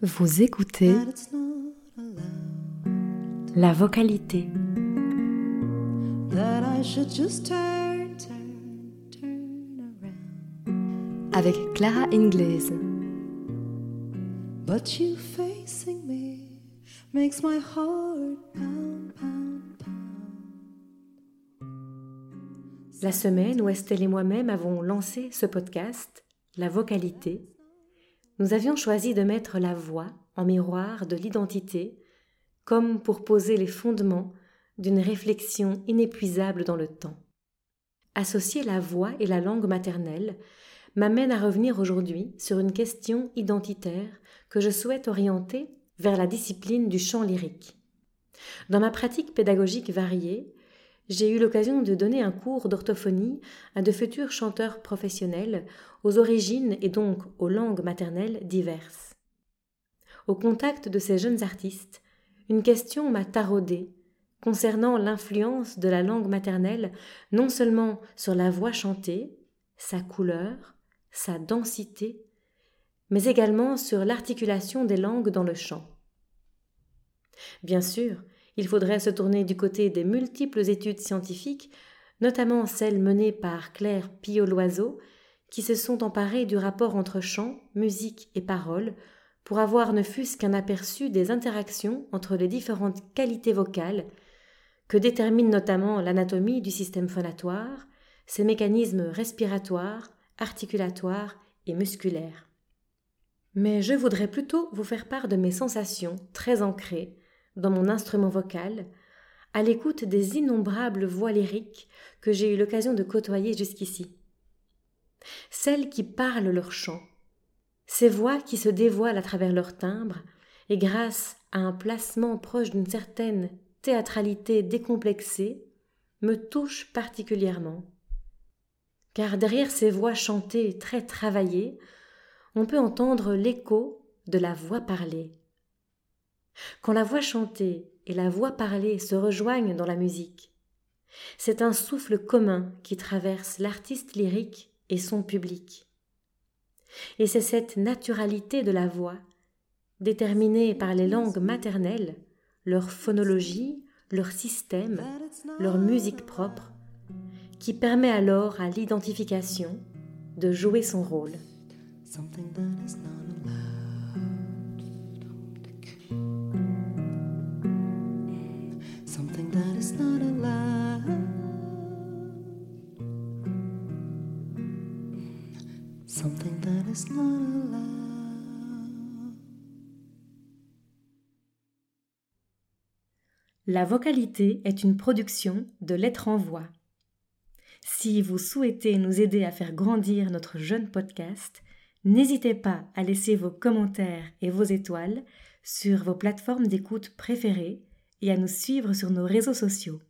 Vous écoutez that it's not allowed. la vocalité. That I should just turn, turn, turn around. avec Clara Ingles. But you facing me makes my heart pound, pound, pound. La semaine où Estelle et moi-même avons lancé ce podcast, La vocalité, nous avions choisi de mettre la voix en miroir de l'identité comme pour poser les fondements d'une réflexion inépuisable dans le temps. Associer la voix et la langue maternelle m'amène à revenir aujourd'hui sur une question identitaire que je souhaite orienter vers la discipline du chant lyrique. Dans ma pratique pédagogique variée, j'ai eu l'occasion de donner un cours d'orthophonie à de futurs chanteurs professionnels aux origines et donc aux langues maternelles diverses. Au contact de ces jeunes artistes, une question m'a taraudée concernant l'influence de la langue maternelle non seulement sur la voix chantée, sa couleur, sa densité, mais également sur l'articulation des langues dans le chant. Bien sûr, il faudrait se tourner du côté des multiples études scientifiques, notamment celles menées par Claire Pillot-Loiseau, qui se sont emparées du rapport entre chant, musique et parole pour avoir ne fût-ce qu'un aperçu des interactions entre les différentes qualités vocales que détermine notamment l'anatomie du système phonatoire, ses mécanismes respiratoires, articulatoires et musculaires. Mais je voudrais plutôt vous faire part de mes sensations très ancrées dans mon instrument vocal, à l'écoute des innombrables voix lyriques que j'ai eu l'occasion de côtoyer jusqu'ici. Celles qui parlent leur chant, ces voix qui se dévoilent à travers leur timbre, et grâce à un placement proche d'une certaine théâtralité décomplexée, me touchent particulièrement. Car derrière ces voix chantées très travaillées, on peut entendre l'écho de la voix parlée. Quand la voix chantée et la voix parlée se rejoignent dans la musique, c'est un souffle commun qui traverse l'artiste lyrique et son public. Et c'est cette naturalité de la voix, déterminée par les langues maternelles, leur phonologie, leur système, leur musique propre, qui permet alors à l'identification de jouer son rôle. La vocalité est une production de Lettres en Voix. Si vous souhaitez nous aider à faire grandir notre jeune podcast, n'hésitez pas à laisser vos commentaires et vos étoiles sur vos plateformes d'écoute préférées et à nous suivre sur nos réseaux sociaux.